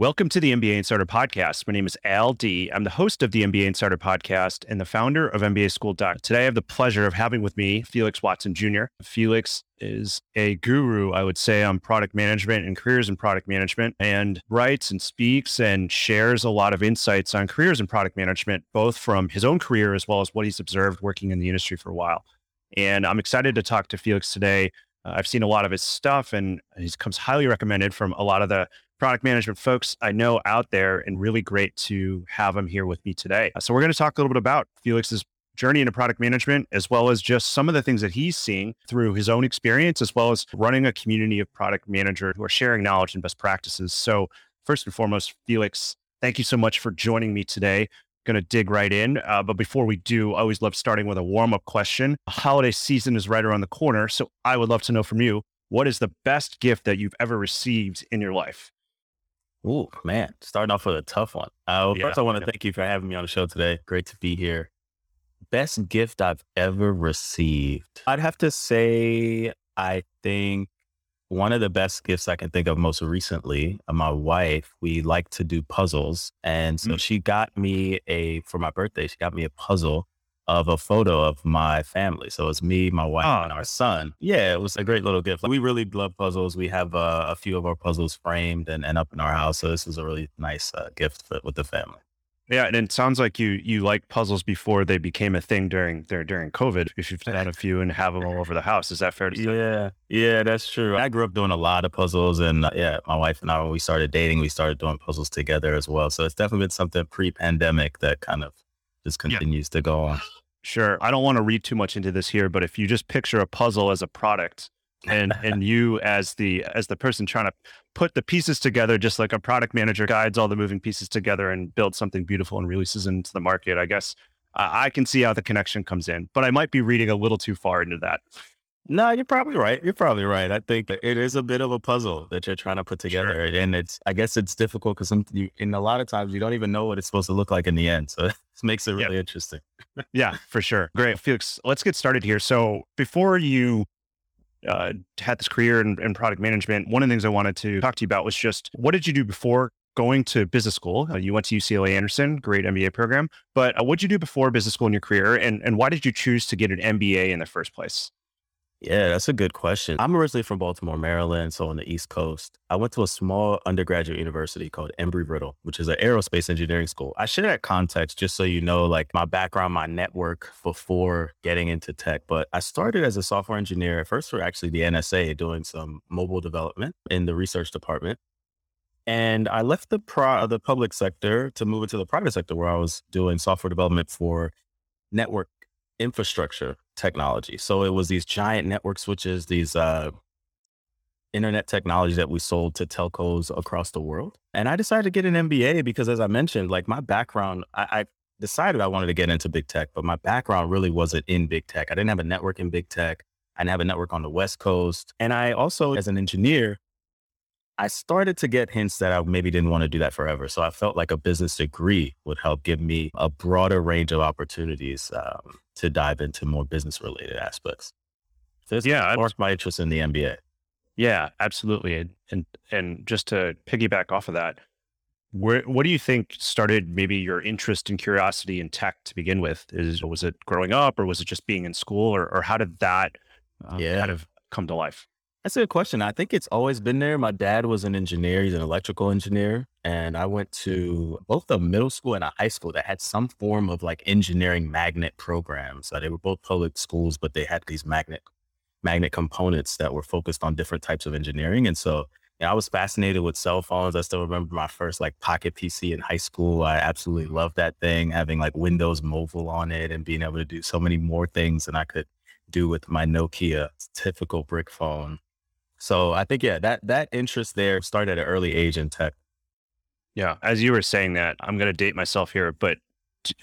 Welcome to the MBA Insider Podcast. My name is Al Dea. I'm the host of the MBA Insider Podcast and the founder of MBA Schooled. Today, I have the pleasure of having with me Felix Watson Jr. Felix is a guru, I would say, on product management and careers in product management, and writes and speaks and shares a lot of insights on careers in product management, both from his own career as well as what he's observed working in the industry for a while. And I'm excited to talk to Felix today. Uh, I've seen a lot of his stuff, and he comes highly recommended from a lot of the product management folks I know out there, and really great to have them here with me today. So, we're going to talk a little bit about Felix's journey into product management, as well as just some of the things that he's seeing through his own experience, as well as running a community of product managers who are sharing knowledge and best practices. So, first and foremost, Felix, thank you so much for joining me today. Going to dig right in. Uh, but before we do, I always love starting with a warm up question. Holiday season is right around the corner. So, I would love to know from you what is the best gift that you've ever received in your life? Oh man, starting off with a tough one. Uh, yeah, first, I want to yeah. thank you for having me on the show today. Great to be here. Best gift I've ever received. I'd have to say, I think one of the best gifts I can think of most recently, uh, my wife, we like to do puzzles. And so mm. she got me a, for my birthday, she got me a puzzle of a photo of my family. So it's me, my wife, oh. and our son. Yeah, it was a great little gift. we really love puzzles. We have uh, a few of our puzzles framed and, and up in our house. So this was a really nice uh, gift for, with the family. Yeah, and it sounds like you you like puzzles before they became a thing during during COVID. If you've had a few and have them all over the house, is that fair to say? Yeah, yeah, that's true. I grew up doing a lot of puzzles, and uh, yeah, my wife and I, when we started dating, we started doing puzzles together as well. So it's definitely been something pre-pandemic that kind of just continues yeah. to go on. Sure. I don't want to read too much into this here, but if you just picture a puzzle as a product and and you as the as the person trying to put the pieces together just like a product manager guides all the moving pieces together and builds something beautiful and releases into the market, I guess uh, I can see how the connection comes in, but I might be reading a little too far into that. No, you're probably right. You're probably right. I think it is a bit of a puzzle that you're trying to put together, sure. and it's. I guess it's difficult because you, in a lot of times you don't even know what it's supposed to look like in the end. So makes it really interesting. yeah, for sure. Great, Felix. Let's get started here. So before you uh, had this career in, in, product management, one of the things I wanted to talk to you about was just what did you do before going to business school? Uh, you went to UCLA Anderson, great MBA program, but uh, what did you do before business school in your career, and and why did you choose to get an MBA in the first place? Yeah, that's a good question. I'm originally from Baltimore, Maryland, so on the East Coast. I went to a small undergraduate university called Embry-Riddle, which is an aerospace engineering school. I share that context just so you know, like my background, my network before getting into tech. But I started as a software engineer, at first for actually the NSA, doing some mobile development in the research department. And I left the pro- the public sector to move into the private sector, where I was doing software development for network infrastructure technology. So it was these giant network switches, these uh, internet technology that we sold to telcos across the world. And I decided to get an MBA because, as I mentioned, like my background, I, I decided I wanted to get into big tech, but my background really wasn't in big tech. I didn't have a network in big tech. I didn't have a network on the West Coast. And I also, as an engineer, I started to get hints that I maybe didn't want to do that forever. So I felt like a business degree would help give me a broader range of opportunities um, to dive into more business related aspects. So it's yeah, sparked my interest in the MBA. Yeah, absolutely. And, and and just to piggyback off of that, where what do you think started maybe your interest and curiosity in tech to begin with? Is was it growing up, or was it just being in school, or or how did that um, yeah. kind of come to life? That's a good question. I think it's always been there. My dad was an engineer, he's an electrical engineer. And I went to both a middle school and a high school that had some form of like engineering magnet programs. Uh, they were both public schools, but they had these magnet magnet components that were focused on different types of engineering. And so you know, I was fascinated with cell phones. I still remember my first like pocket PC in high school. I absolutely loved that thing, having like Windows Mobile on it and being able to do so many more things than I could do with my Nokia typical brick phone. So I think, yeah, that, that interest there started at an early age in tech. Yeah. As you were saying that, I'm going to date myself here, but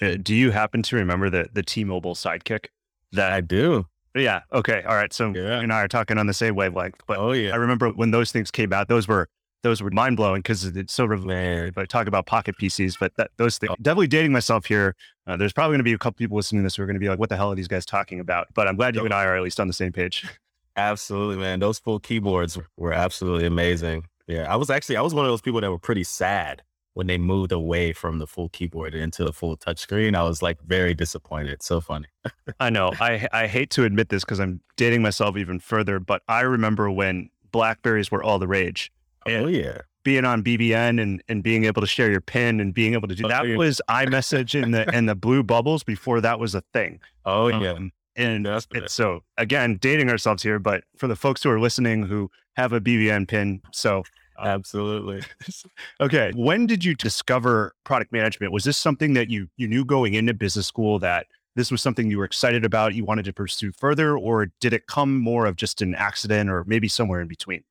uh, do you happen to remember the, the T-Mobile sidekick? That I do. Yeah. Okay. All right. So yeah. you and I are talking on the same wavelength. But oh yeah, I remember when those things came out. Those were those were mind blowing because it's so revolutionary. But I talk about pocket PCs, but that, those things, oh. definitely dating myself here. Uh, there's probably going to be a couple people listening to this who are going to be like, "What the hell are these guys talking about?" But I'm glad you and I are at least on the same page. Absolutely, man. Those full keyboards were absolutely amazing. Yeah, I was actually I was one of those people that were pretty sad when they moved away from the full keyboard into the full touchscreen. I was like very disappointed. So funny. I know. I I hate to admit this because I'm dating myself even further, but I remember when Blackberries were all the rage. Oh yeah. Being on BBM and, and being able to share your pin and being able to do oh, that yeah. was iMessage and the and the blue bubbles before that was a thing. Oh yeah. Um, and so again, dating ourselves here, but for the folks who are listening who have a BBM pin, so Absolutely. okay. When did you discover product management? Was this something that you you knew going into business school that this was something you were excited about, you wanted to pursue further, or did it come more of just an accident or maybe somewhere in between?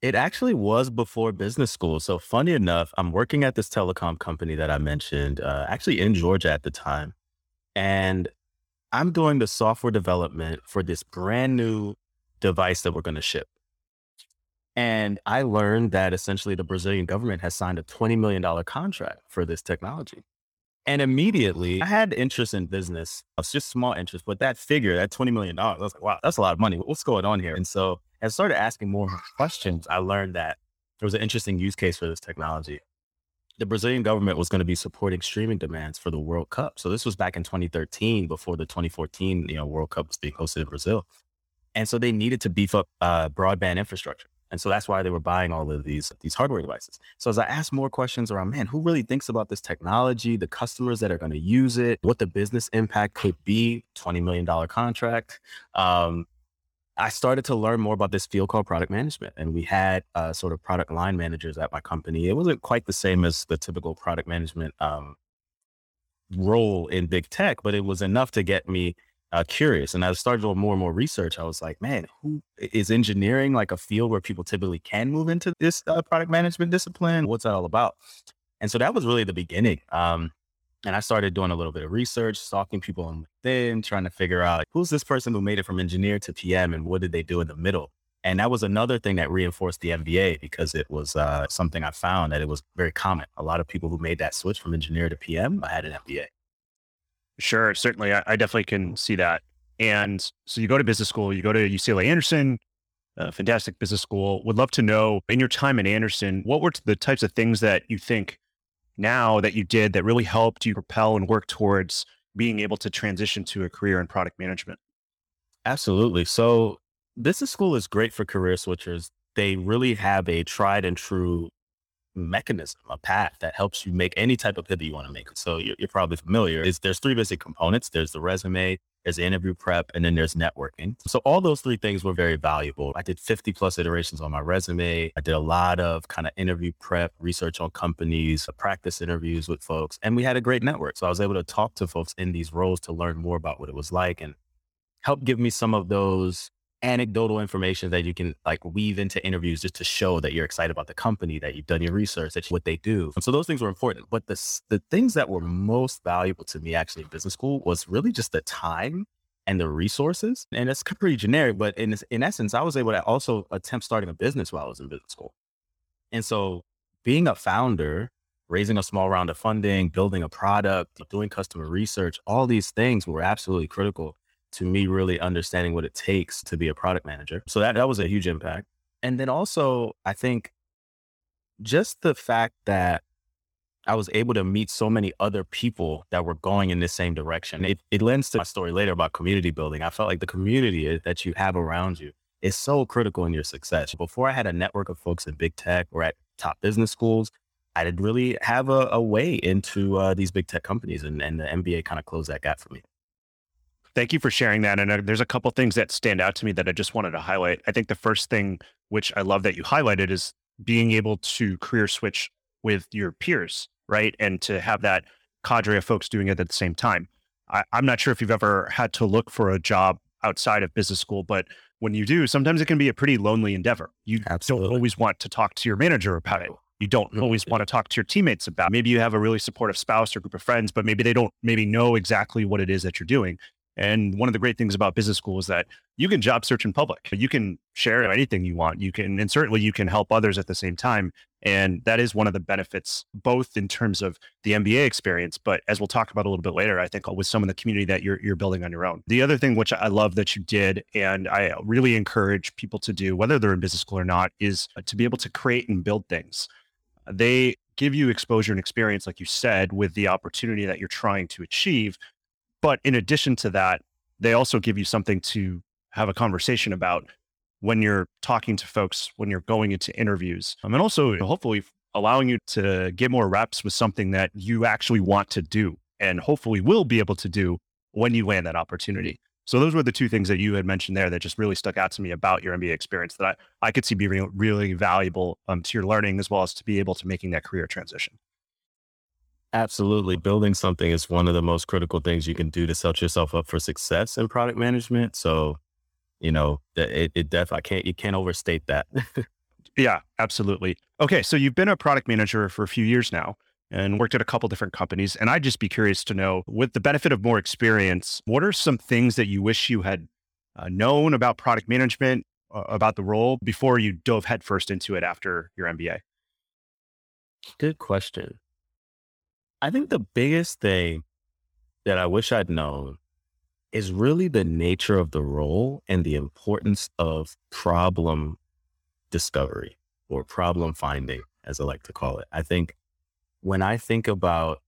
It actually was before business school. So funny enough, I'm working at this telecom company that I mentioned, uh, actually in Georgia at the time. And I'm doing the software development for this brand new device that we're going to ship. And I learned that essentially the Brazilian government has signed a $20 million contract for this technology. And immediately I had interest in business. It's just small interest, but that figure, that $20 million, I was like, wow, that's a lot of money. What's going on here? And so I started asking more questions, I learned that there was an interesting use case for this technology. The Brazilian government was going to be supporting streaming demands for the World Cup. So this was back in 2013 before the 2014 you know, World Cup was being hosted in Brazil. And so they needed to beef up uh, broadband infrastructure. And so that's why they were buying all of these these hardware devices. So as I asked more questions around, man, who really thinks about this technology, the customers that are going to use it, what the business impact could be, $20 million contract. Um, I started to learn more about this field called product management. And we had uh, sort of product line managers at my company. It wasn't quite the same as the typical product management um, role in big tech, but it was enough to get me uh, curious. And as I started doing more and more research, I was like, man, who is engineering like a field where people typically can move into this uh, product management discipline? What's that all about? And so that was really the beginning. Um, and I started doing a little bit of research, stalking people on LinkedIn, trying to figure out who's this person who made it from engineer to PM and what did they do in the middle? And that was another thing that reinforced the MBA because it was uh, something I found that it was very common. A lot of people who made that switch from engineer to PM I had an MBA. Sure, certainly. I, I, definitely can see that. And so you go to business school, you go to UCLA Anderson, fantastic business school. Would love to know in your time at Anderson, what were the types of things that you think now that you did that really helped you propel and work towards being able to transition to a career in product management? Absolutely. So business school is great for career switchers. They really have a tried and true mechanism, a path that helps you make any type of pivot you want to make. So you're, you're probably familiar. Is there's three basic components. There's the resume, there's interview prep, and then there's networking. So all those three things were very valuable. I did 50 plus iterations on my resume. I did a lot of kind of interview prep, research on companies, practice interviews with folks, and we had a great network. So I was able to talk to folks in these roles to learn more about what it was like and help give me some of those anecdotal information that you can like weave into interviews just to show that you're excited about the company, that you've done your research, that what they do. And so those things were important. But the, the things that were most valuable to me actually in business school was really just the time and the resources. And it's pretty generic, but in, in essence, I was able to also attempt starting a business while I was in business school. And so being a founder, raising a small round of funding, building a product, doing customer research, all these things were absolutely critical to me really understanding what it takes to be a product manager. So that, that was a huge impact. And then also, I think just the fact that I was able to meet so many other people that were going in the same direction. It, it lends to my story later about community building. I felt like the community that you have around you is so critical in your success. Before I had a network of folks in big tech or at top business schools, I didn't really have a, a way into uh, these big tech companies, and, and the MBA kind of closed that gap for me. Thank you for sharing that. And uh, there's a couple things that stand out to me that I just wanted to highlight. I think the first thing, which I love that you highlighted, is being able to career switch with your peers, right? And to have that cadre of folks doing it at the same time. I, I'm not sure if you've ever had to look for a job outside of business school, but when you do, sometimes it can be a pretty lonely endeavor. You Absolutely. don't always want to talk to your manager about it. You don't always want to talk to your teammates about. It. Maybe you have a really supportive spouse or group of friends, but maybe they don't maybe know exactly what it is that you're doing. And one of the great things about business school is that you can job search in public. You can share anything you want. You can, and certainly you can help others at the same time. And that is one of the benefits, both in terms of the MBA experience, but as we'll talk about a little bit later, I think uh, with some of the community that you're, you're building on your own. The other thing, which I love that you did, and I really encourage people to do, whether they're in business school or not, is uh, to be able to create and build things. They give you exposure and experience, like you said, with the opportunity that you're trying to achieve. But in addition to that, they also give you something to have a conversation about when you're talking to folks, when you're going into interviews, um, and also hopefully allowing you to get more reps with something that you actually want to do and hopefully will be able to do when you land that opportunity. So those were the two things that you had mentioned there that just really stuck out to me about your MBA experience that I, I could see being really valuable um, to your learning as well as to be able to making that career transition. Absolutely. Building something is one of the most critical things you can do to set yourself up for success in product management. So, you know, it, it definitely, I can't, you can't overstate that. yeah, absolutely. Okay. So you've been a product manager for a few years now and worked at a couple different companies. And I'd just be curious to know, with the benefit of more experience, what are some things that you wish you had uh, known about product management, uh, about the role before you dove headfirst into it after your MBA? Good question. I think the biggest thing that I wish I'd known is really the nature of the role and the importance of problem discovery or problem finding, as I like to call it. I think when I think about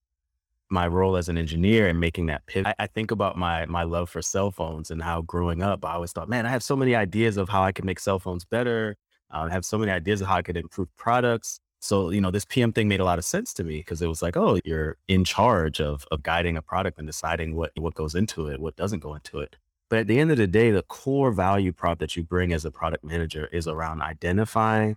my role as an engineer and making that pivot, I, I, think about my my love for cell phones and how growing up, I always thought, man, I have so many ideas of how I can make cell phones better. I have so many ideas of how I could improve products. So, you know, this PM thing made a lot of sense to me because it was like, oh, you're in charge of of guiding a product and deciding what what goes into it, what doesn't go into it. But at the end of the day, the core value prop that you bring as a product manager is around identifying,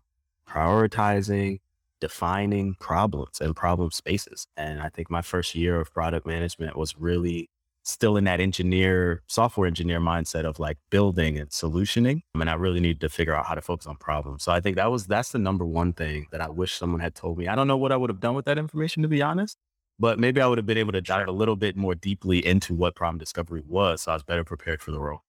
prioritizing, defining problems and problem spaces. And I think my first year of product management was really still in that engineer, software engineer mindset of like building and solutioning. Um, I mean, I really need to figure out how to focus on problems. So I think that was, that's the number one thing that I wish someone had told me. I don't know what I would have done with that information, to be honest, but maybe I would have been able to dive a little bit more deeply into what problem discovery was. So I was better prepared for the role.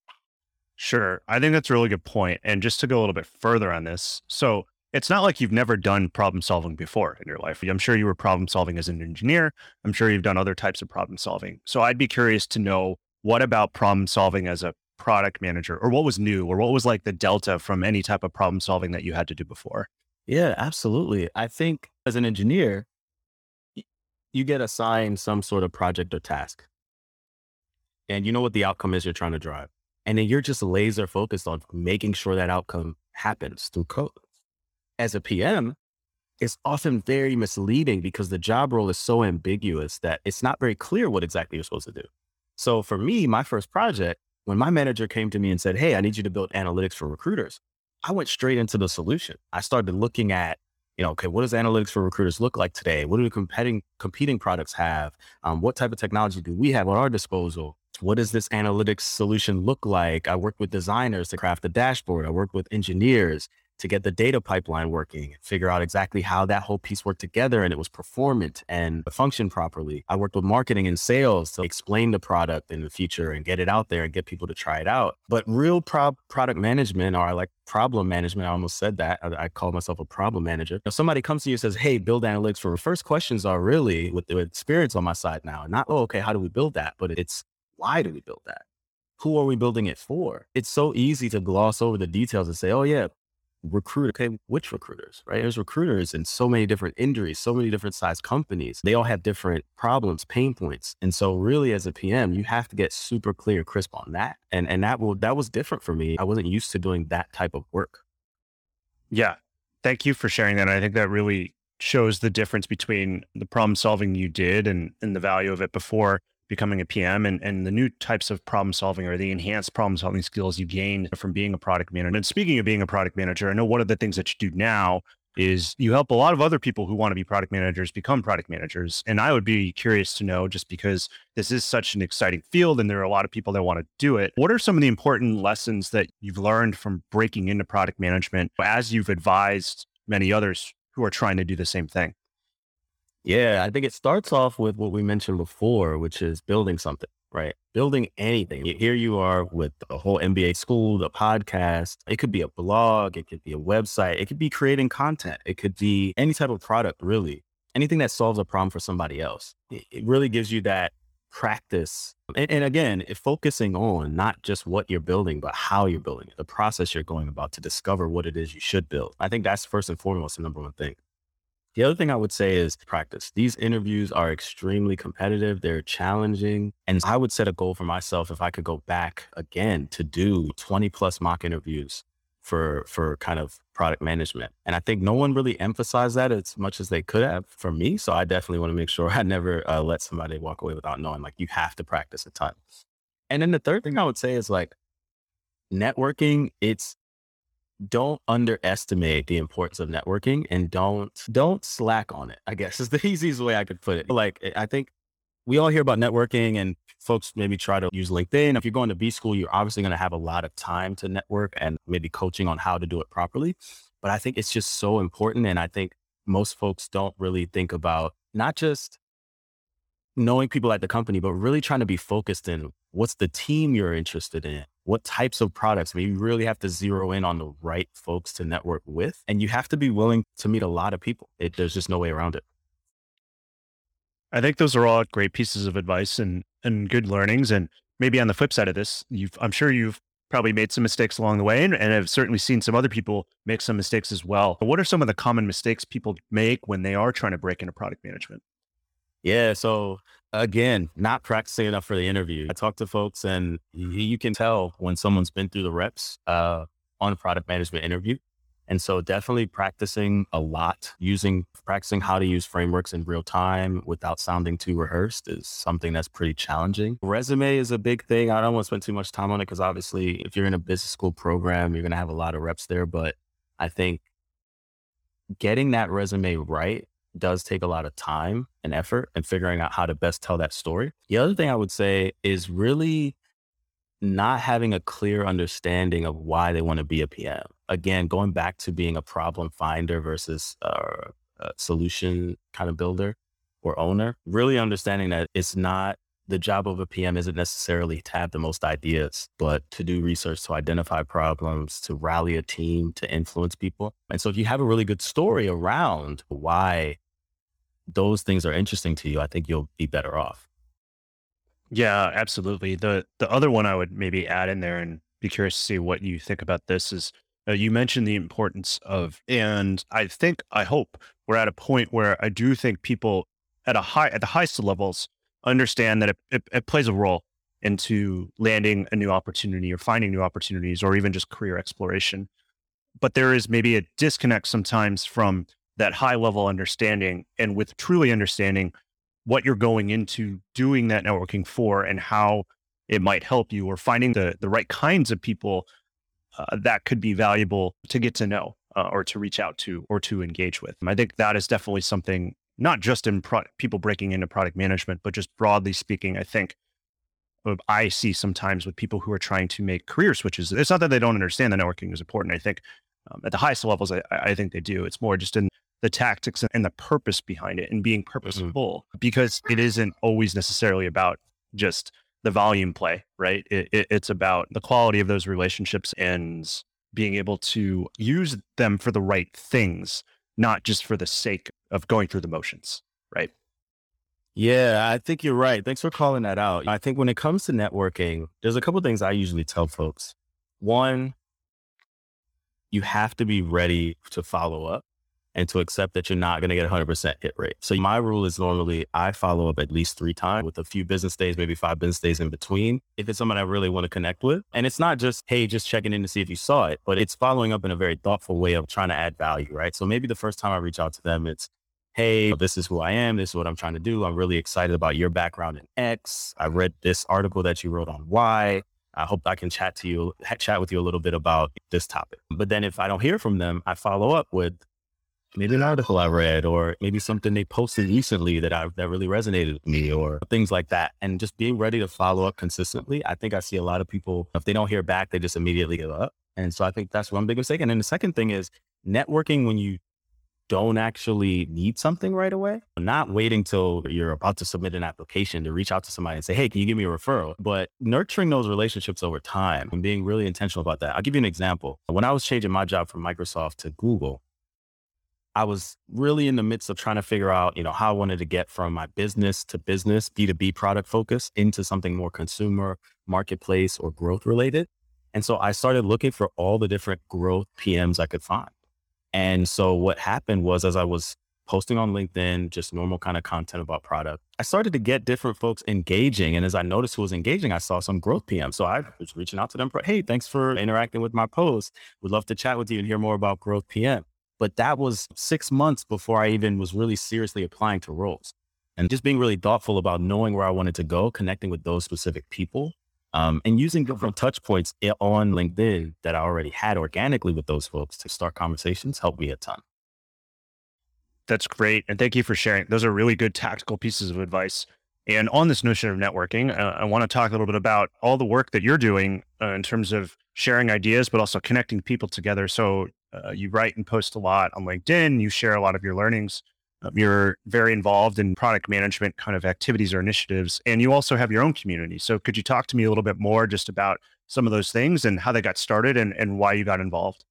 Sure. I think that's a really good point. And just to go a little bit further on this. So it's not like you've never done problem solving before in your life. I'm sure you were problem solving as an engineer. I'm sure you've done other types of problem solving. So I'd be curious to know what about problem solving as a product manager or what was new or what was like the delta from any type of problem solving that you had to do before? Yeah, absolutely. I think as an engineer, you get assigned some sort of project or task. And you know what the outcome is you're trying to drive. And then you're just laser focused on making sure that outcome happens through code as a PM it's often very misleading because the job role is so ambiguous that it's not very clear what exactly you're supposed to do. So for me, my first project, when my manager came to me and said, Hey, I need you to build analytics for recruiters, I went straight into the solution. I started looking at, you know, okay, what does analytics for recruiters look like today? What do the competing competing products have? Um, what type of technology do we have at our disposal? What does this analytics solution look like? I worked with designers to craft the dashboard. I worked with engineers to get the data pipeline working, figure out exactly how that whole piece worked together and it was performant and functioned properly. I worked with marketing and sales to explain the product in the future and get it out there and get people to try it out. But real pro- product management, or like problem management, I almost said that. I, I call myself a problem manager. If somebody comes to you and says, Hey, build analytics for first questions are really with the experience on my side now, not, oh, okay, how do we build that? But it's why do we build that? who are we building it for? It's so easy to gloss over the details and say, oh, yeah, recruit okay which recruiters right? There's recruiters in so many different industries so many different size companies. They all have different problems pain points. And so really as a pm you have to get super clear crisp on that. And and that will that was different for me. I wasn't used to doing that type of work. Yeah. Thank you for sharing that. I think that really shows the difference between the problem solving you did and and the value of it before becoming a PM and, and the new types of problem solving or the enhanced problem solving skills you gained from being a product manager. And speaking of being a product manager, I know one of the things that you do now is you help a lot of other people who want to be product managers become product managers. And I would be curious to know, just because this is such an exciting field and there are a lot of people that want to do it, what are some of the important lessons that you've learned from breaking into product management as you've advised many others who are trying to do the same thing? Yeah, I think it starts off with what we mentioned before, which is building something right? Building anything. Here you are with the whole MBA Schooled, the podcast. It could be a blog, it could be a website, it could be creating content, it could be any type of product, really. Anything that solves a problem for somebody else. It really gives you that practice. And, and again, focusing on not just what you're building, but how you're building it, the process you're going about to discover what it is you should build. I think that's first and foremost the number one thing. The other thing I would say is practice. These interviews are extremely competitive, they're challenging. And I would set a goal for myself if I could go back again to do 20 plus mock interviews for for kind of product management. And I think no one really emphasized that as much as they could have for me. So I definitely want to make sure I never uh, let somebody walk away without knowing like you have to practice a ton. And then the third thing I would say is like networking, it's don't underestimate the importance of networking and don't don't slack on it i guess is the easiest way i could put it. Like i think we all hear about networking and folks maybe try to use linkedin. If you're going to b school you're obviously going to have a lot of time to network and maybe coaching on how to do it properly. But i think it's just so important and i think most folks don't really think about not just knowing people at the company but really trying to be focused in what's the team you're interested in what types of products. I mean, you really have to zero in on the right folks to network with. And you have to be willing to meet a lot of people. It, there's just no way around it. I think those are all great pieces of advice and, and good learnings. And maybe on the flip side of this, you've, I'm sure you've probably made some mistakes along the way and, and have certainly seen some other people make some mistakes as well. But what are some of the common mistakes people make when they are trying to break into product management? Yeah. So again, not practicing enough for the interview. I talk to folks and you can tell when someone's been through the reps uh, on a product management interview. And so definitely practicing a lot, using, practicing how to use frameworks in real time without sounding too rehearsed is something that's pretty challenging. Resume is a big thing. I don't want to spend too much time on it because obviously if you're in a business school program, you're going to have a lot of reps there. But I think getting that resume right does take a lot of time and effort and figuring out how to best tell that story. The other thing I would say is really not having a clear understanding of why they want to be a PM. Again, going back to being a problem finder versus uh, a solution kind of builder or owner, really understanding that it's not the job of a PM isn't necessarily to have the most ideas, but to do research, to identify problems, to rally a team, to influence people. And so if you have a really good story around why those things are interesting to you, I think you'll be better off. Yeah, absolutely. The the other one I would maybe add in there and be curious to see what you think about this is uh, you mentioned the importance of, and I think I hope we're at a point where I do think people at a high at the highest levels understand that it, it, it plays a role into landing a new opportunity or finding new opportunities or even just career exploration. But there is maybe a disconnect sometimes from that high level understanding and with truly understanding what you're going into doing that networking for and how it might help you or finding the the right kinds of people uh, that could be valuable to get to know uh, or to reach out to or to engage with. I think that is definitely something not just in pro- people breaking into product management, but just broadly speaking. I think uh, I see sometimes with people who are trying to make career switches. It's not that they don't understand that networking is important. I think um, at the highest levels, I, I think they do. It's more just in the tactics and the purpose behind it and being mm-hmm. purposeful mm-hmm. because it isn't always necessarily about just the volume play, right? It, it, it's about the quality of those relationships and being able to use them for the right things, not just for the sake of going through the motions, right? Yeah, I think you're right. Thanks for calling that out. I think when it comes to networking, there's a couple things I usually tell folks. One, you have to be ready to follow up and to accept that you're not going to get 100% hit rate. So my rule is normally I follow up at least three times with a few business days, maybe five business days in between. If it's someone I really want to connect with. And it's not just, hey, just checking in to see if you saw it, but it's following up in a very thoughtful way of trying to add value, right? So maybe the first time I reach out to them, it's, hey, this is who I am. This is what I'm trying to do. I'm really excited about your background in X. I read this article that you wrote on Y. I hope I can chat to you, chat with you a little bit about this topic. But then if I don't hear from them, I follow up with, maybe an article I read or maybe something they posted recently that I that really resonated with me or things like that. And just being ready to follow up consistently. I think I see a lot of people, if they don't hear back, they just immediately give up. And so I think that's one big mistake. And then the second thing is networking when you don't actually need something right away, not waiting till you're about to submit an application to reach out to somebody and say, Hey, can you give me a referral? But nurturing those relationships over time and being really intentional about that. I'll give you an example. When I was changing my job from Microsoft to Google, I was really in the midst of trying to figure out, you know, how I wanted to get from my business to business B2B product focus into something more consumer, marketplace, or growth related. And so I started looking for all the different growth PMs I could find. And so what happened was as I was posting on LinkedIn, just normal kind of content about product, I started to get different folks engaging. And as I noticed who was engaging, I saw some growth PM. So I was reaching out to them for, hey, thanks for interacting with my post. Would love to chat with you and hear more about growth PM. But that was six months before I even was really seriously applying to roles and just being really thoughtful about knowing where I wanted to go, connecting with those specific people, um, and using different touch points on LinkedIn that I already had organically with those folks to start conversations helped me a ton. That's great. And thank you for sharing. Those are really good tactical pieces of advice. And on this notion of networking, uh, I want to talk a little bit about all the work that you're doing uh, in terms of sharing ideas, but also connecting people together. So uh, you write and post a lot on LinkedIn. You share a lot of your learnings. Um, you're very involved in product management kind of activities or initiatives, and you also have your own community. So, could you talk to me a little bit more just about some of those things and how they got started and, and why you got involved?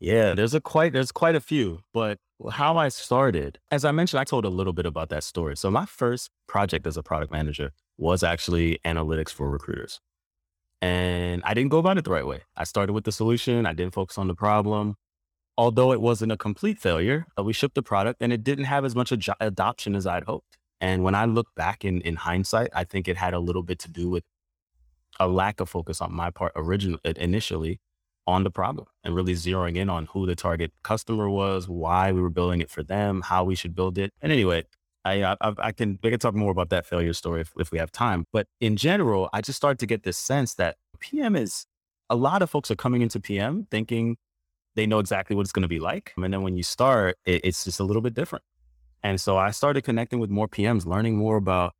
Yeah, there's a quite there's quite a few, but how I started, as I mentioned, I told a little bit about that story. So my first project as a product manager was actually analytics for recruiters. And I didn't go about it the right way. I started with the solution. I didn't focus on the problem. Although it wasn't a complete failure, uh, we shipped the product and it didn't have as much ad- adoption as I'd hoped. And when I look back in, in hindsight, I think it had a little bit to do with a lack of focus on my part originally, initially on the problem and really zeroing in on who the target customer was, why we were building it for them, how we should build it. And anyway, I, uh, I, I can we can talk more about that failure story if, if we have time. But in general, I just started to get this sense that PM is a lot of folks are coming into PM thinking they know exactly what it's going to be like, and then when you start, it, it's just a little bit different. And so I started connecting with more PMs, learning more about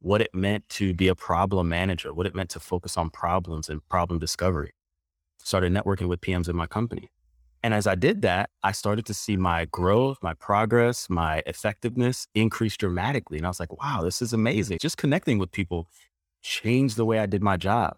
what it meant to be a problem manager, what it meant to focus on problems and problem discovery. Started networking with PMs in my company. And as I did that, I started to see my growth, my progress, my effectiveness increase dramatically. And I was like, wow, this is amazing. Just connecting with people changed the way I did my job.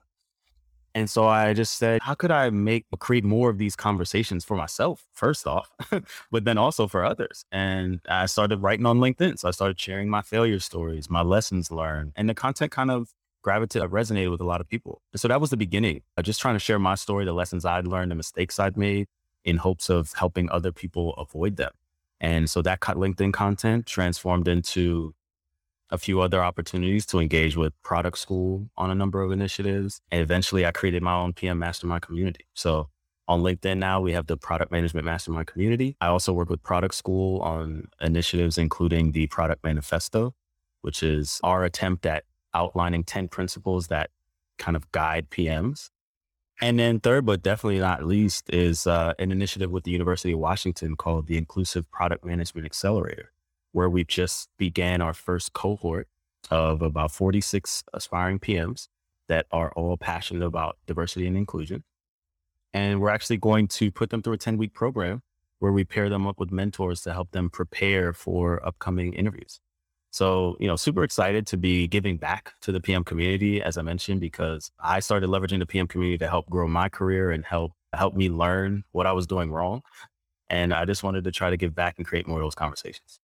And so I just said, how could I make create more of these conversations for myself, first off, but then also for others? And I started writing on LinkedIn. So I started sharing my failure stories, my lessons learned, and the content kind of gravitated, uh, resonated with a lot of people. And so that was the beginning. just trying to share my story, the lessons I'd learned, the mistakes I'd made, in hopes of helping other people avoid them. And so that cut LinkedIn content transformed into a few other opportunities to engage with product school on a number of initiatives. And eventually I created my own PM mastermind community. So on LinkedIn now, we have the product management mastermind community. I also work with product school on initiatives, including the product manifesto, which is our attempt at outlining 10 principles that kind of guide PMs and then third, but definitely not least, is uh, an initiative with the University of Washington called the Inclusive Product Management Accelerator, where we just began our first cohort of about 46 aspiring PMs that are all passionate about diversity and inclusion. And we're actually going to put them through a 10 week program where we pair them up with mentors to help them prepare for upcoming interviews. So, you know, super excited to be giving back to the PM community, as I mentioned, because I started leveraging the PM community to help grow my career and help help me learn what I was doing wrong. And I just wanted to try to give back and create more of those conversations.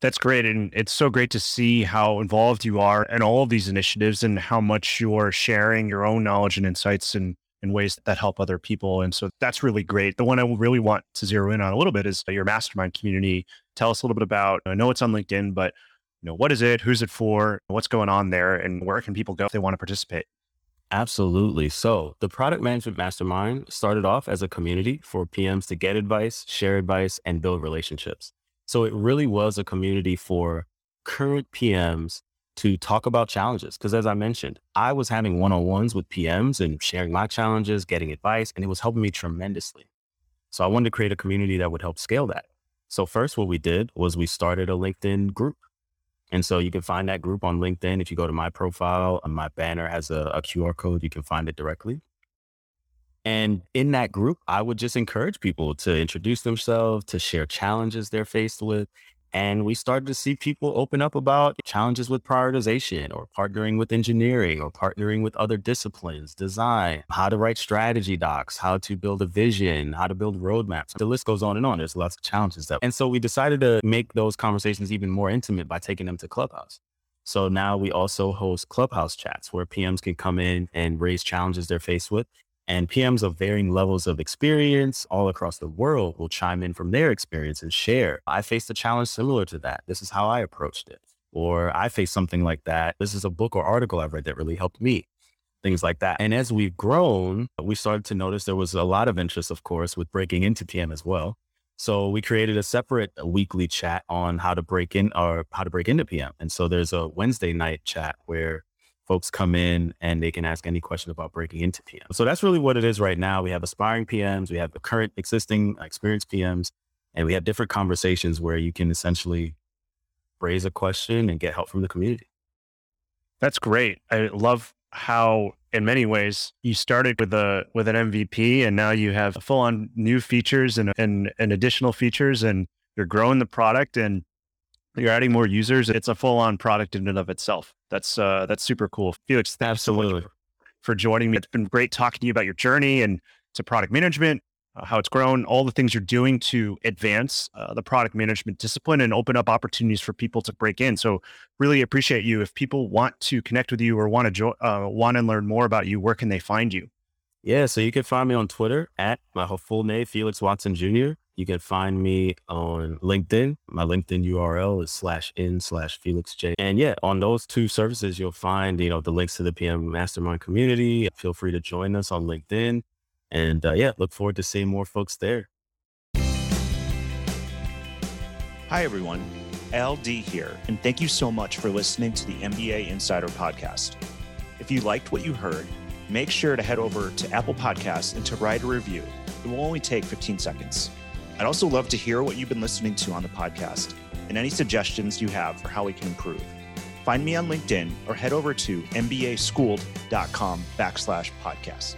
That's great. And it's so great to see how involved you are in all of these initiatives and how much you're sharing your own knowledge and insights and in ways that help other people. And so that's really great. The one I really want to zero in on a little bit is your mastermind community. Tell us a little bit about, I know it's on LinkedIn, but you know, what is it? Who's it for? What's going on there? And where can people go if they want to participate? Absolutely. So the product management mastermind started off as a community for PMs to get advice, share advice, and build relationships. So it really was a community for current PMs to talk about challenges. Because as I mentioned, I was having one on ones with PMs and sharing my challenges, getting advice, and it was helping me tremendously. So I wanted to create a community that would help scale that. So first, what we did was we started a LinkedIn group. And so you can find that group on LinkedIn. If you go to my profile, uh, my banner has a, a QR code, you can find it directly. And in that group, I would just encourage people to introduce themselves, to share challenges they're faced with. And we started to see people open up about challenges with prioritization or partnering with engineering or partnering with other disciplines, design, how to write strategy docs, how to build a vision, how to build roadmaps. The list goes on and on. There's lots of challenges that. And so we decided to make those conversations even more intimate by taking them to Clubhouse. So now we also host Clubhouse chats where PMs can come in and raise challenges they're faced with and PMs of varying levels of experience all across the world will chime in from their experience and share. I faced a challenge similar to that. This is how I approached it. Or I faced something like that. This is a book or article I've read that really helped me. Things like that. And as we've grown, we started to notice there was a lot of interest, of course, with breaking into PM as well. So we created a separate uh, weekly chat on how to break in or how to break into PM. And so there's a Wednesday night chat where folks come in and they can ask any question about breaking into PM. So that's really what it is right now. We have aspiring PMs, we have the current existing experienced PMs, and we have different conversations where you can essentially raise a question and get help from the community. That's great. I love how in many ways you started with a with an MVP and now you have full on new features and, and and additional features and you're growing the product and you're adding more users. It's a full on product in and of itself. That's uh, that's super cool. Felix, thanks Absolutely. so much for joining me. It's been great talking to you about your journey and to product management, uh, how it's grown, all the things you're doing to advance uh, the product management discipline and open up opportunities for people to break in. So, really appreciate you. If people want to connect with you or want to jo- uh, want to learn more about you, where can they find you? Yeah, so you can find me on Twitter at my full name, Felix Watson Jr. You can find me on LinkedIn. My LinkedIn URL is slash in slash Felix J. And yeah, on those two services, you'll find, you know, the links to the PM Mastermind community. Feel free to join us on LinkedIn. And uh, yeah, look forward to seeing more folks there. Hi, everyone. Al Dea here, and thank you so much for listening to the MBA Insider Podcast. If you liked what you heard, make sure to head over to Apple Podcasts and to write a review. It will only take 15 seconds. I'd also love to hear what you've been listening to on the podcast and any suggestions you have for how we can improve. Find me on LinkedIn or head over to mbaschooled.com backslash podcast.